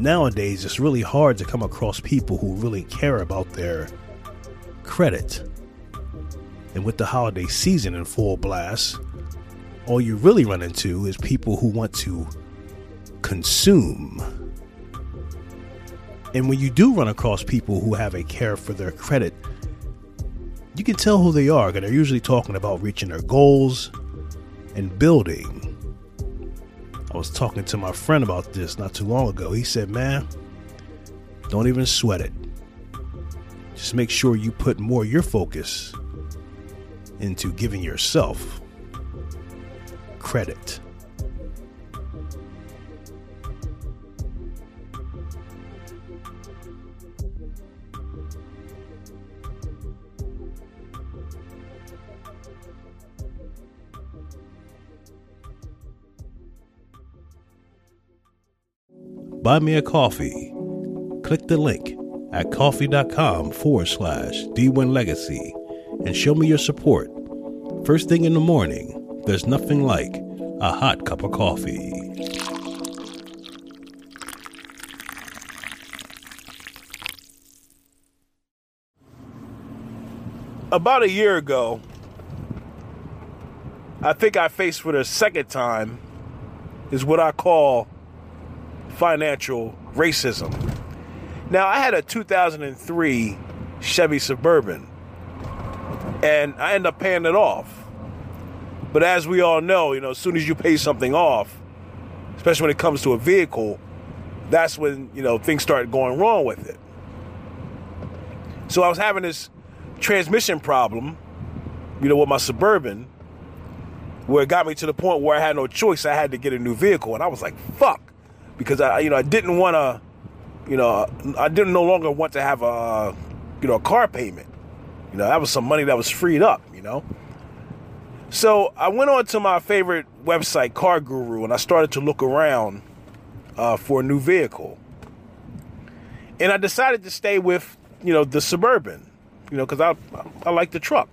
nowadays it's really hard to come across people who really care about their credit. And with the holiday season in full blast, all you really run into is people who want to consume. And when you do run across people who have a care for their credit, you can tell who they are because they're usually talking about reaching their goals and building. I was talking to my friend about this not too long ago. He said, Man, don't even sweat it. Just make sure you put more your focus into giving yourself credit. Buy me a coffee. Click the link at coffee.com forward slash D1 Legacy and show me your support. First thing in the morning, there's nothing like a hot cup of coffee. About a year ago, I think I faced for the second time is what I call financial racism. Now, I had a 2003 Chevy Suburban, and I ended up paying it off. But as we all know, you know, as soon as you pay something off, especially when it comes to a vehicle, that's when, you know, things start going wrong with it. So I was having this transmission problem, you know, with my Suburban, where it got me to the point where I had no choice. I had to get a new vehicle. And I was like, fuck. Because I, you know, I didn't want to, you know, I didn't no longer want to have a, you know, a car payment. You know, that was some money that was freed up, you know. So I went on to my favorite website, Car Guru, and I started to look around uh, for a new vehicle. And I decided to stay with, you know, the Suburban, you know, because I, I like the truck.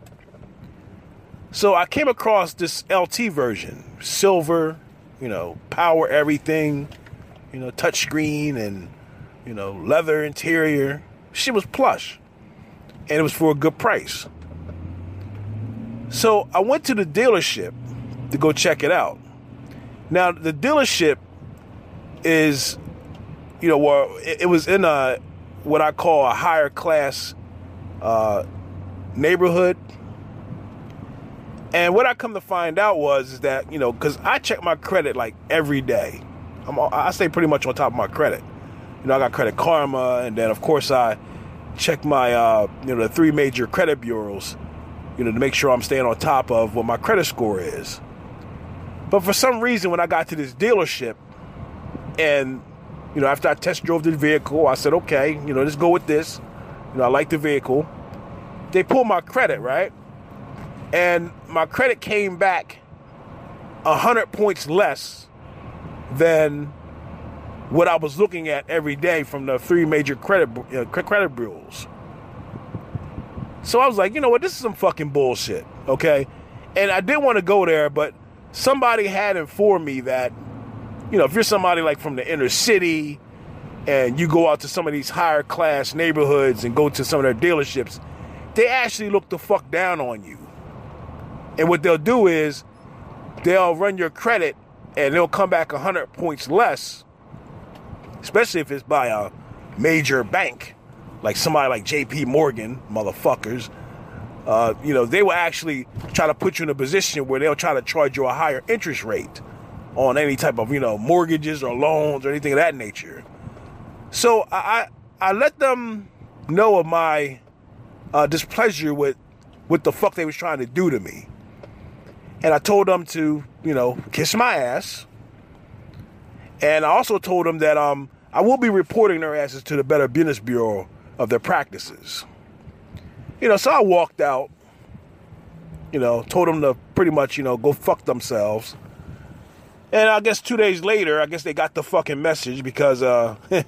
So I came across this LT version, silver, you know, power everything, you know, touchscreen and, you know, leather interior. She was plush. And it was for a good price. So I went to the dealership to go check it out. Now the dealership is, you know, well, it, was in a what I call a higher class uh, neighborhood. And what I come to find out was is that you know because I check my credit like every day. I'm, I stay pretty much on top of my credit. You know, I got Credit Karma, and then of course I check my uh, you know the three major credit bureaus you know, to make sure I'm staying on top of what my credit score is. But for some reason, when I got to this dealership, and you know, after I test drove the vehicle, I said, okay, you know, let's go with this. You know, I like the vehicle. They pulled my credit, right? And my credit came back a hundred points less than what I was looking at every day from the three major credit uh, credit bureaus. So I was like, you know what, this is some fucking bullshit, okay? And I didn't want to go there, but somebody had informed me that, you know, if you're somebody like from the inner city and you go out to some of these higher class neighborhoods and go to some of their dealerships, they actually look the fuck down on you. And what they'll do is they'll run your credit and they'll come back 100 points less, especially if it's by a major bank like somebody like J.P. Morgan, motherfuckers, uh, you know, they will actually try to put you in a position where they'll try to charge you a higher interest rate on any type of, you know, mortgages or loans or anything of that nature. So I I, let them know of my uh, displeasure with what the fuck they was trying to do to me. And I told them to, you know, kiss my ass. And I also told them that um I will be reporting their asses to the Better Business Bureau of their practices. You know, so I walked out, you know, told them to pretty much, you know, go fuck themselves. And I guess two days later, I guess they got the fucking message because, uh, you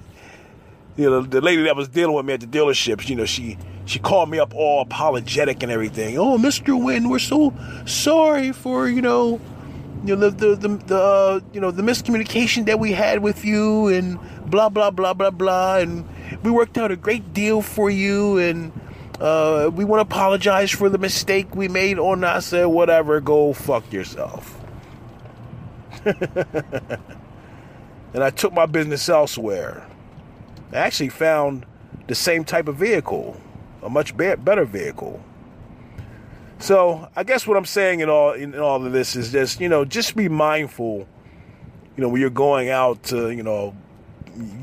know, the lady that was dealing with me at the dealerships, you know, she she called me up all apologetic and everything. Oh, Mr. Wynn, we're so sorry for, you know, you know the the the, the uh, you know the miscommunication that we had with you and blah blah blah blah blah and we worked out a great deal for you and uh, we want to apologize for the mistake we made on. I said whatever, go fuck yourself. and I took my business elsewhere. I actually found the same type of vehicle, a much be- better vehicle. So I guess what I'm saying in all in all of this is just you know just be mindful, you know when you're going out to you know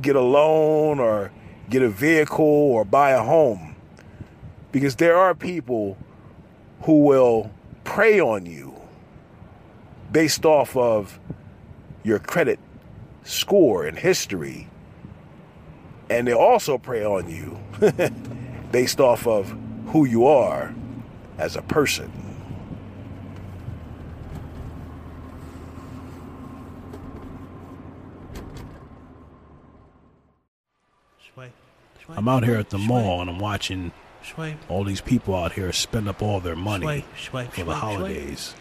get a loan or get a vehicle or buy a home, because there are people who will prey on you based off of your credit score and history, and they also prey on you based off of who you are as a person. I'm out here at the mall and I'm watching all these people out here spend up all their money for the holidays.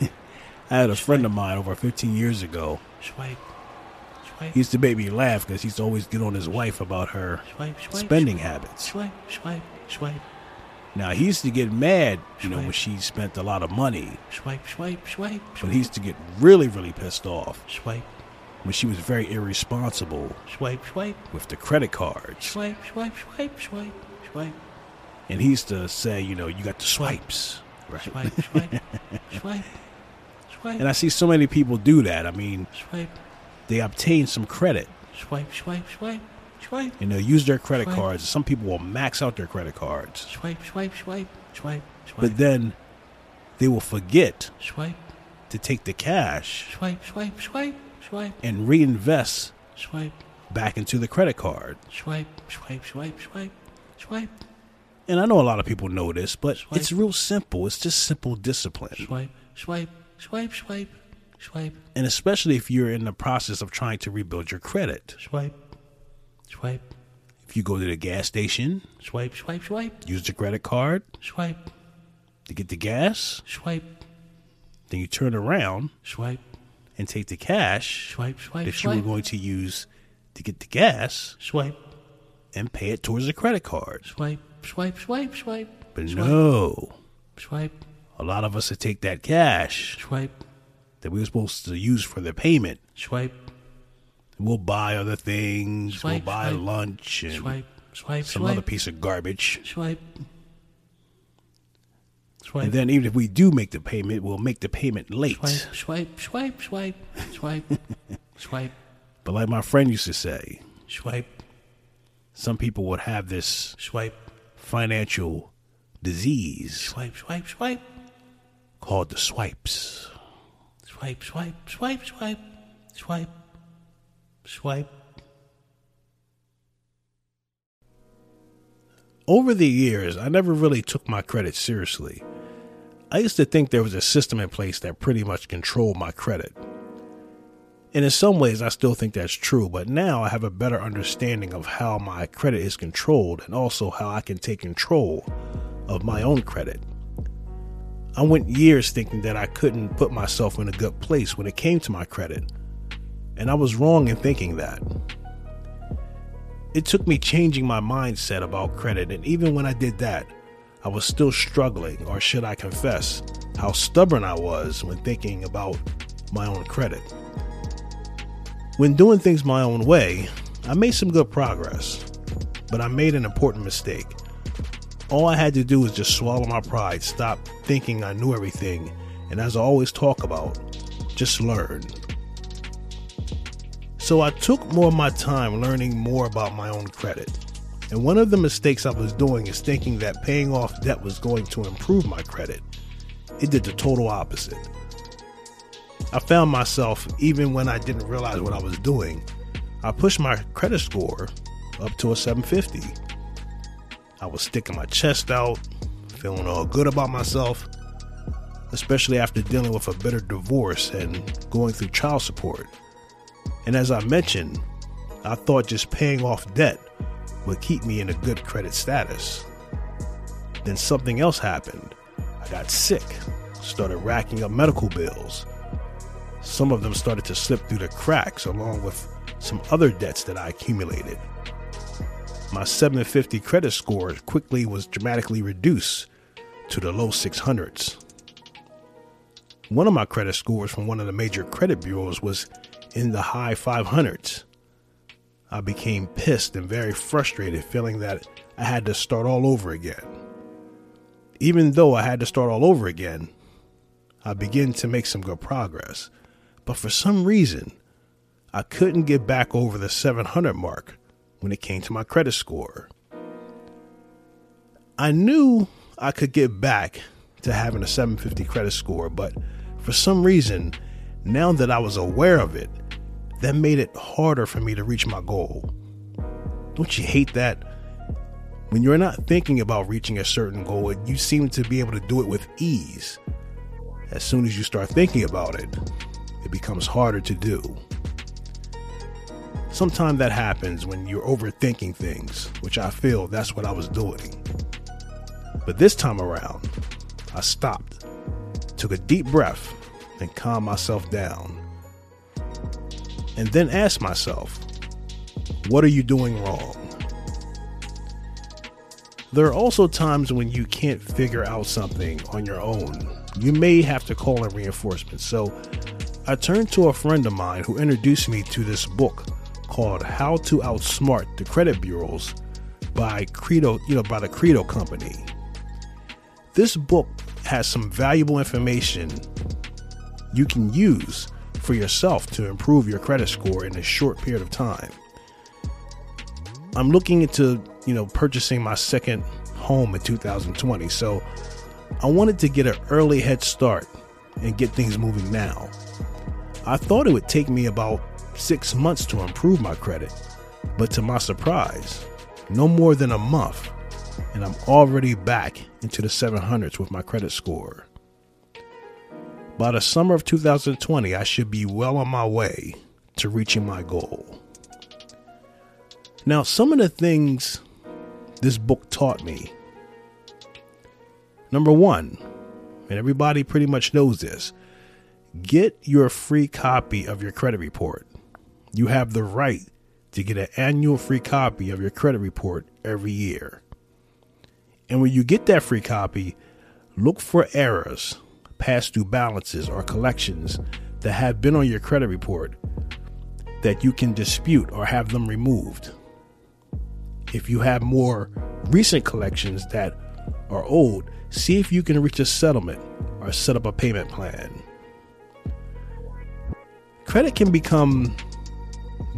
I had a friend of mine over 15 years ago. He used to make me laugh because he used to always get on his wife about her spending habits. Now he used to get mad, you know, when she spent a lot of money. Swipe, swipe, swipe. But he used to get really, really pissed off Swipe, when she was very irresponsible swipe, swipe. with the credit cards. Swipe, swipe, swipe, swipe, swipe, And he used to say, you know, you got the swipes. Right. swipe, swipe, swipe, swipe, And I see so many people do that. I mean, swipe, they obtain some credit swipe, swipe, swipe, swipe, and they'll use their credit Swipe. cards. Some people will max out their credit cards. swipe, swipe, swipe, swipe, swipe, But then they will forget swipe, to take the cash swipe, swipe, swipe, swipe, and reinvest swipe, back into the credit card. swipe, swipe, swipe, swipe, swipe, And I know a lot of people know this, but Swipe. it's real simple. It's just simple discipline. swipe, swipe, swipe, swipe, swipe, And especially if you're in the process of trying to rebuild your credit. swipe, swipe, If you go to the gas station, swipe, swipe, swipe, use the credit card. Swipe, to get the gas, swipe, then you turn around. Swipe, and take the cash. Swipe, swipe, that you were going to use to get the gas. Swipe, and pay it towards the credit card. swipe, swipe, swipe, swipe, But swipe, no, swipe, a lot of us that take that cash. Swipe, that we were supposed to use for the payment, swipe, we'll buy other things, Swipe, we'll buy swipe. lunch and swipe, swipe, some swipe, other piece of garbage. swipe, swipe, And then even if we do make the payment, we'll make the payment late. swipe, swipe, swipe, swipe, swipe, swipe, But like my friend used to say, swipe, some people would have this swipe, financial disease swipe, swipe, swipe, called the swipes. Swipe, swipe, swipe, swipe, swipe, swipe. Over the years, I never really took my credit seriously. I used to think there was a system in place that pretty much controlled my credit. And in some ways, I still think that's true, but now I have a better understanding of how my credit is controlled and also how I can take control of my own credit. I went years thinking that I couldn't put myself in a good place when it came to my credit, and I was wrong in thinking that. It took me changing my mindset about credit, and even when I did that, I was still struggling, or should I confess, how stubborn I was when thinking about my own credit. When doing things my own way, I made some good progress, but I made an important mistake. All I had to do was just swallow my pride, stop thinking I knew everything, and as I always talk about, just learn. So I took more of my time learning more about my own credit. And one of the mistakes I was doing is thinking that paying off debt was going to improve my credit. It did the total opposite. I found myself, even when I didn't realize what I was doing, I pushed my credit score up to a 750. I was sticking my chest out, feeling all good about myself, especially after dealing with a bitter divorce and going through child support. And as I mentioned, I thought just paying off debt would keep me in a good credit status. Then something else happened. I got sick, started racking up medical bills, some of them started to slip through the cracks along with some other debts that I accumulated. My 750 credit score quickly was dramatically reduced to the low 600s. One of my credit scores from one of the major credit bureaus was in the high 500s. I became pissed and very frustrated, feeling that I had to start all over again. Even though I had to start all over again, I began to make some good progress. But for some reason, I couldn't get back over the 700 mark when it came to my credit score. I knew I could get back to having a 750 credit score, but for some reason, now that I was aware of it, that made it harder for me to reach my goal. Don't you hate that? When you're not thinking about reaching a certain goal, you seem to be able to do it with ease. As soon as you start thinking about it, it becomes harder to do. Sometimes that happens when you're overthinking things, which I feel that's what I was doing. But this time around, I stopped, took a deep breath, and calmed myself down. And then asked myself, what are you doing wrong? There are also times when you can't figure out something on your own. You may have to call in reinforcements. So I turned to a friend of mine who introduced me to this book called How to Outsmart the Credit Bureaus by Credo, you know, by the Credo Company. This book has some valuable information you can use for yourself to improve your credit score in a short period of time. I'm looking into, you know, purchasing my second home in 2020, so I wanted to get an early head start and get things moving now. I thought it would take me about six months to improve my credit, but to my surprise, no more than a month, and I'm already back into the 700s with my credit score. By the summer of 2020, I should be well on my way to reaching my goal. Now, some of the things this book taught me. Number one, and everybody pretty much knows this get your free copy of your credit report you have the right to get an annual free copy of your credit report every year. And when you get that free copy, look for errors, past due balances, or collections that have been on your credit report that you can dispute or have them removed. If you have more recent collections that are old, see if you can reach a settlement or set up a payment plan. Credit can become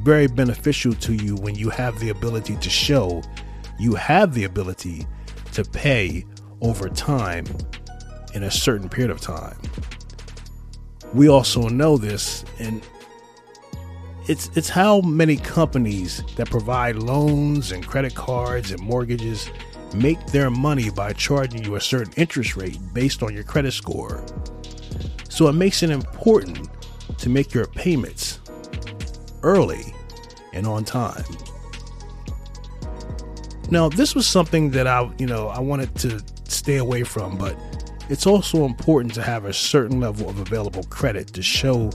very beneficial to you when you have the ability to show you have the ability to pay over time in a certain period of time. We also know this and it's it's how many companies that provide loans and credit cards and mortgages make their money by charging you a certain interest rate based on your credit score. So it makes it important to make your payments early and on time. Now, this was something that I, you know, I wanted to stay away from, but it's also important to have a certain level of available credit to show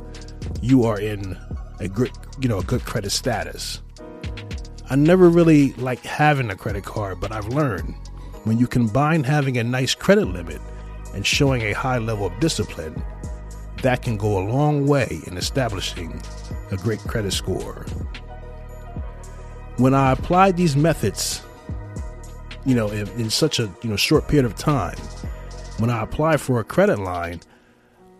you are in a good, you know, a good credit status. I never really liked having a credit card, but I've learned when you combine having a nice credit limit and showing a high level of discipline, that can go a long way in establishing a great credit score. When I applied these methods, you know, in, in such a you know short period of time, when I applied for a credit line,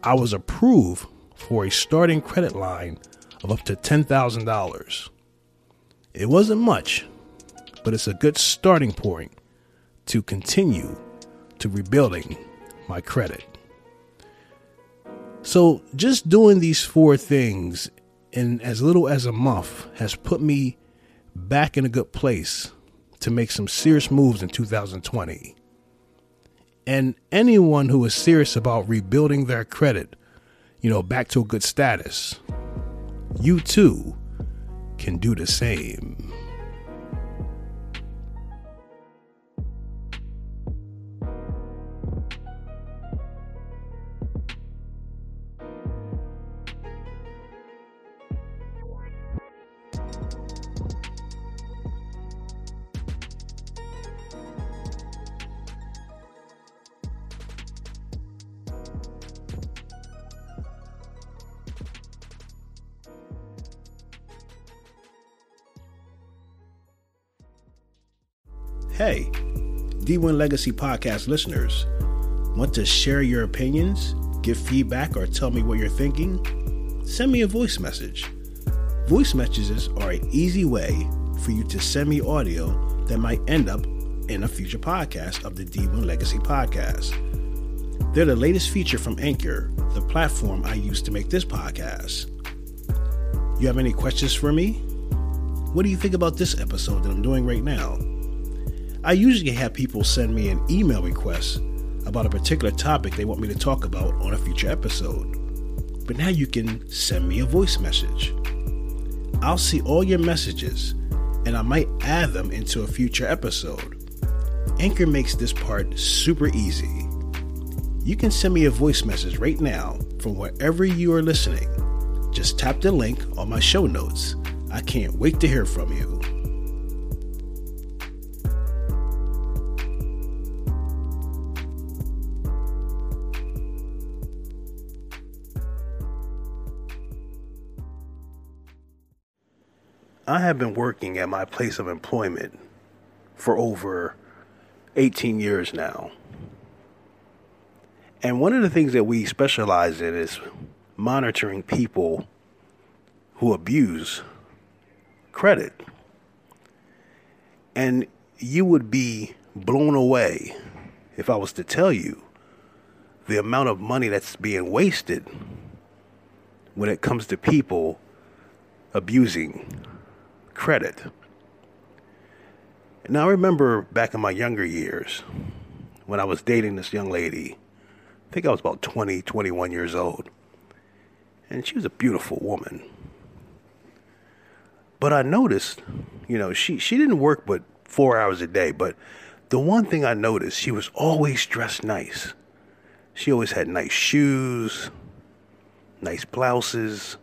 I was approved for a starting credit line of up to $10,000. It wasn't much, but it's a good starting point to continue to rebuilding my credit. So, just doing these four things in as little as a month has put me back in a good place to make some serious moves in 2020. And anyone who is serious about rebuilding their credit, you know, back to a good status, you too can do the same. Hey, D1 Legacy Podcast listeners, want to share your opinions, give feedback, or tell me what you're thinking? Send me a voice message. Voice messages are an easy way for you to send me audio that might end up in a future podcast of the D1 Legacy Podcast. They're the latest feature from Anchor, the platform I use to make this podcast. You have any questions for me? What do you think about this episode that I'm doing right now? I usually have people send me an email request about a particular topic they want me to talk about on a future episode. But now you can send me a voice message. I'll see all your messages and I might add them into a future episode. Anchor makes this part super easy. You can send me a voice message right now from wherever you are listening. Just tap the link on my show notes. I can't wait to hear from you. I have been working at my place of employment for over 18 years now. And one of the things that we specialize in is monitoring people who abuse credit. And you would be blown away if I was to tell you the amount of money that's being wasted when it comes to people abusing credit. Now, I remember back in my younger years when I was dating this young lady. I think I was about 20, 21 years old. And she was a beautiful woman. But I noticed, you know, she, she didn't work but four hours a day. But the one thing I noticed, she was always dressed nice. She always had nice shoes, nice blouses,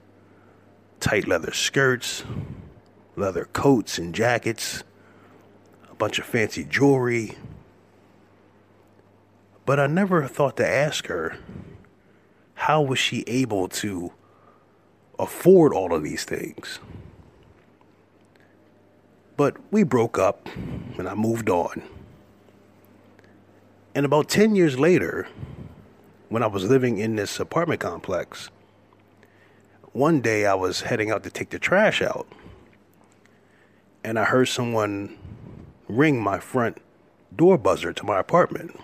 tight leather skirts, leather coats and jackets, a bunch of fancy jewelry. But I never thought to ask her how was she able to afford all of these things. But we broke up and I moved on. And about 10 years later, when I was living in this apartment complex, one day I was heading out to take the trash out and I heard someone ring my front door buzzer to my apartment.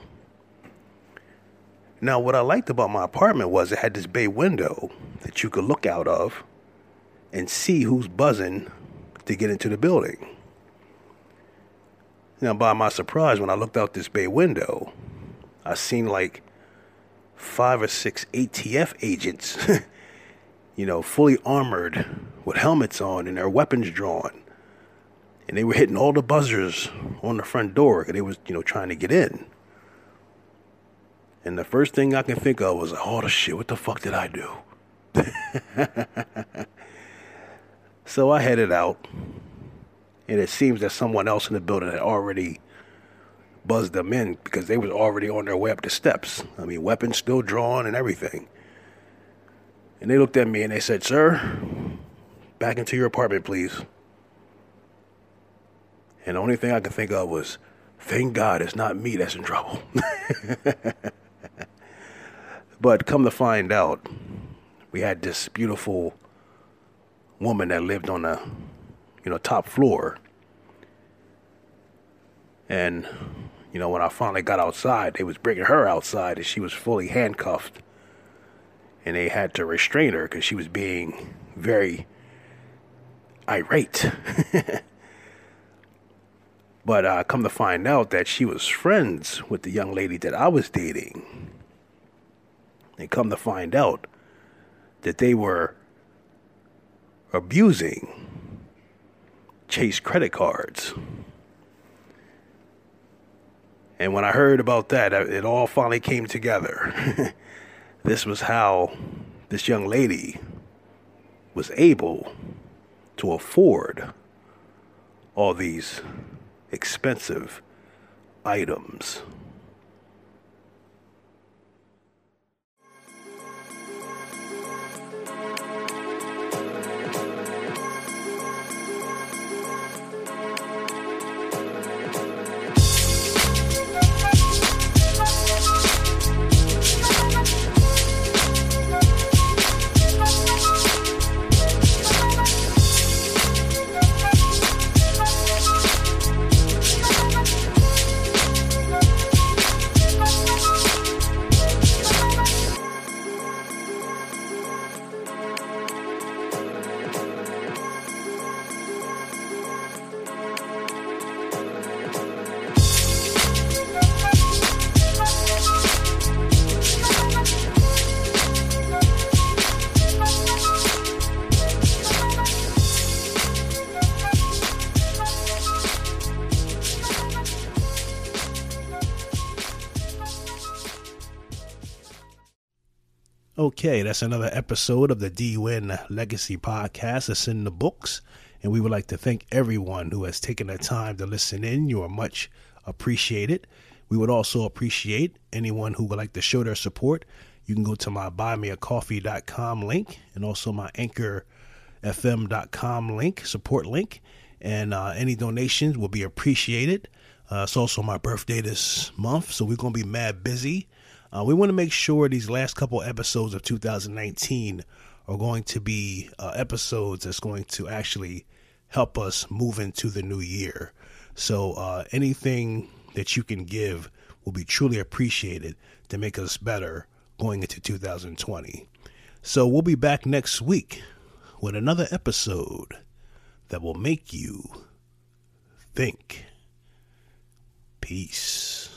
Now, what I liked about my apartment was it had this bay window that you could look out of and see who's buzzing to get into the building. Now, by my surprise, when I looked out this bay window, I seen like five or six ATF agents, you know, fully armored with helmets on and their weapons drawn and they were hitting all the buzzers on the front door because they was you know trying to get in. And the first thing I can think of was, oh the shit, what the fuck did I do? so I headed out, and it seems that someone else in the building had already buzzed them in because they was already on their way up the steps. I mean, weapons still drawn and everything. And they looked at me and they said, "Sir, back into your apartment, please." And the only thing I could think of was, thank God it's not me that's in trouble. but come to find out, we had this beautiful woman that lived on the, you know, top floor. And, you know, when I finally got outside, they was bringing her outside and she was fully handcuffed. And they had to restrain her because she was being very irate. But uh, come to find out that she was friends with the young lady that I was dating. And come to find out that they were abusing Chase credit cards. And when I heard about that, it all finally came together. this was how this young lady was able to afford all these expensive items. Okay, that's another episode of the D1 Legacy Podcast. It's in the books, and we would like to thank everyone who has taken the time to listen in. You are much appreciated. We would also appreciate anyone who would like to show their support. You can go to my buymeacoffee.com link and also my anchorfm.com link, support link, and uh, any donations will be appreciated. Uh, it's also my birthday this month, so we're going to be mad busy. Uh, we want to make sure these last couple episodes of 2019 are going to be uh, episodes that's going to actually help us move into the new year. So uh, anything that you can give will be truly appreciated to make us better going into 2020. So we'll be back next week with another episode that will make you think. Peace.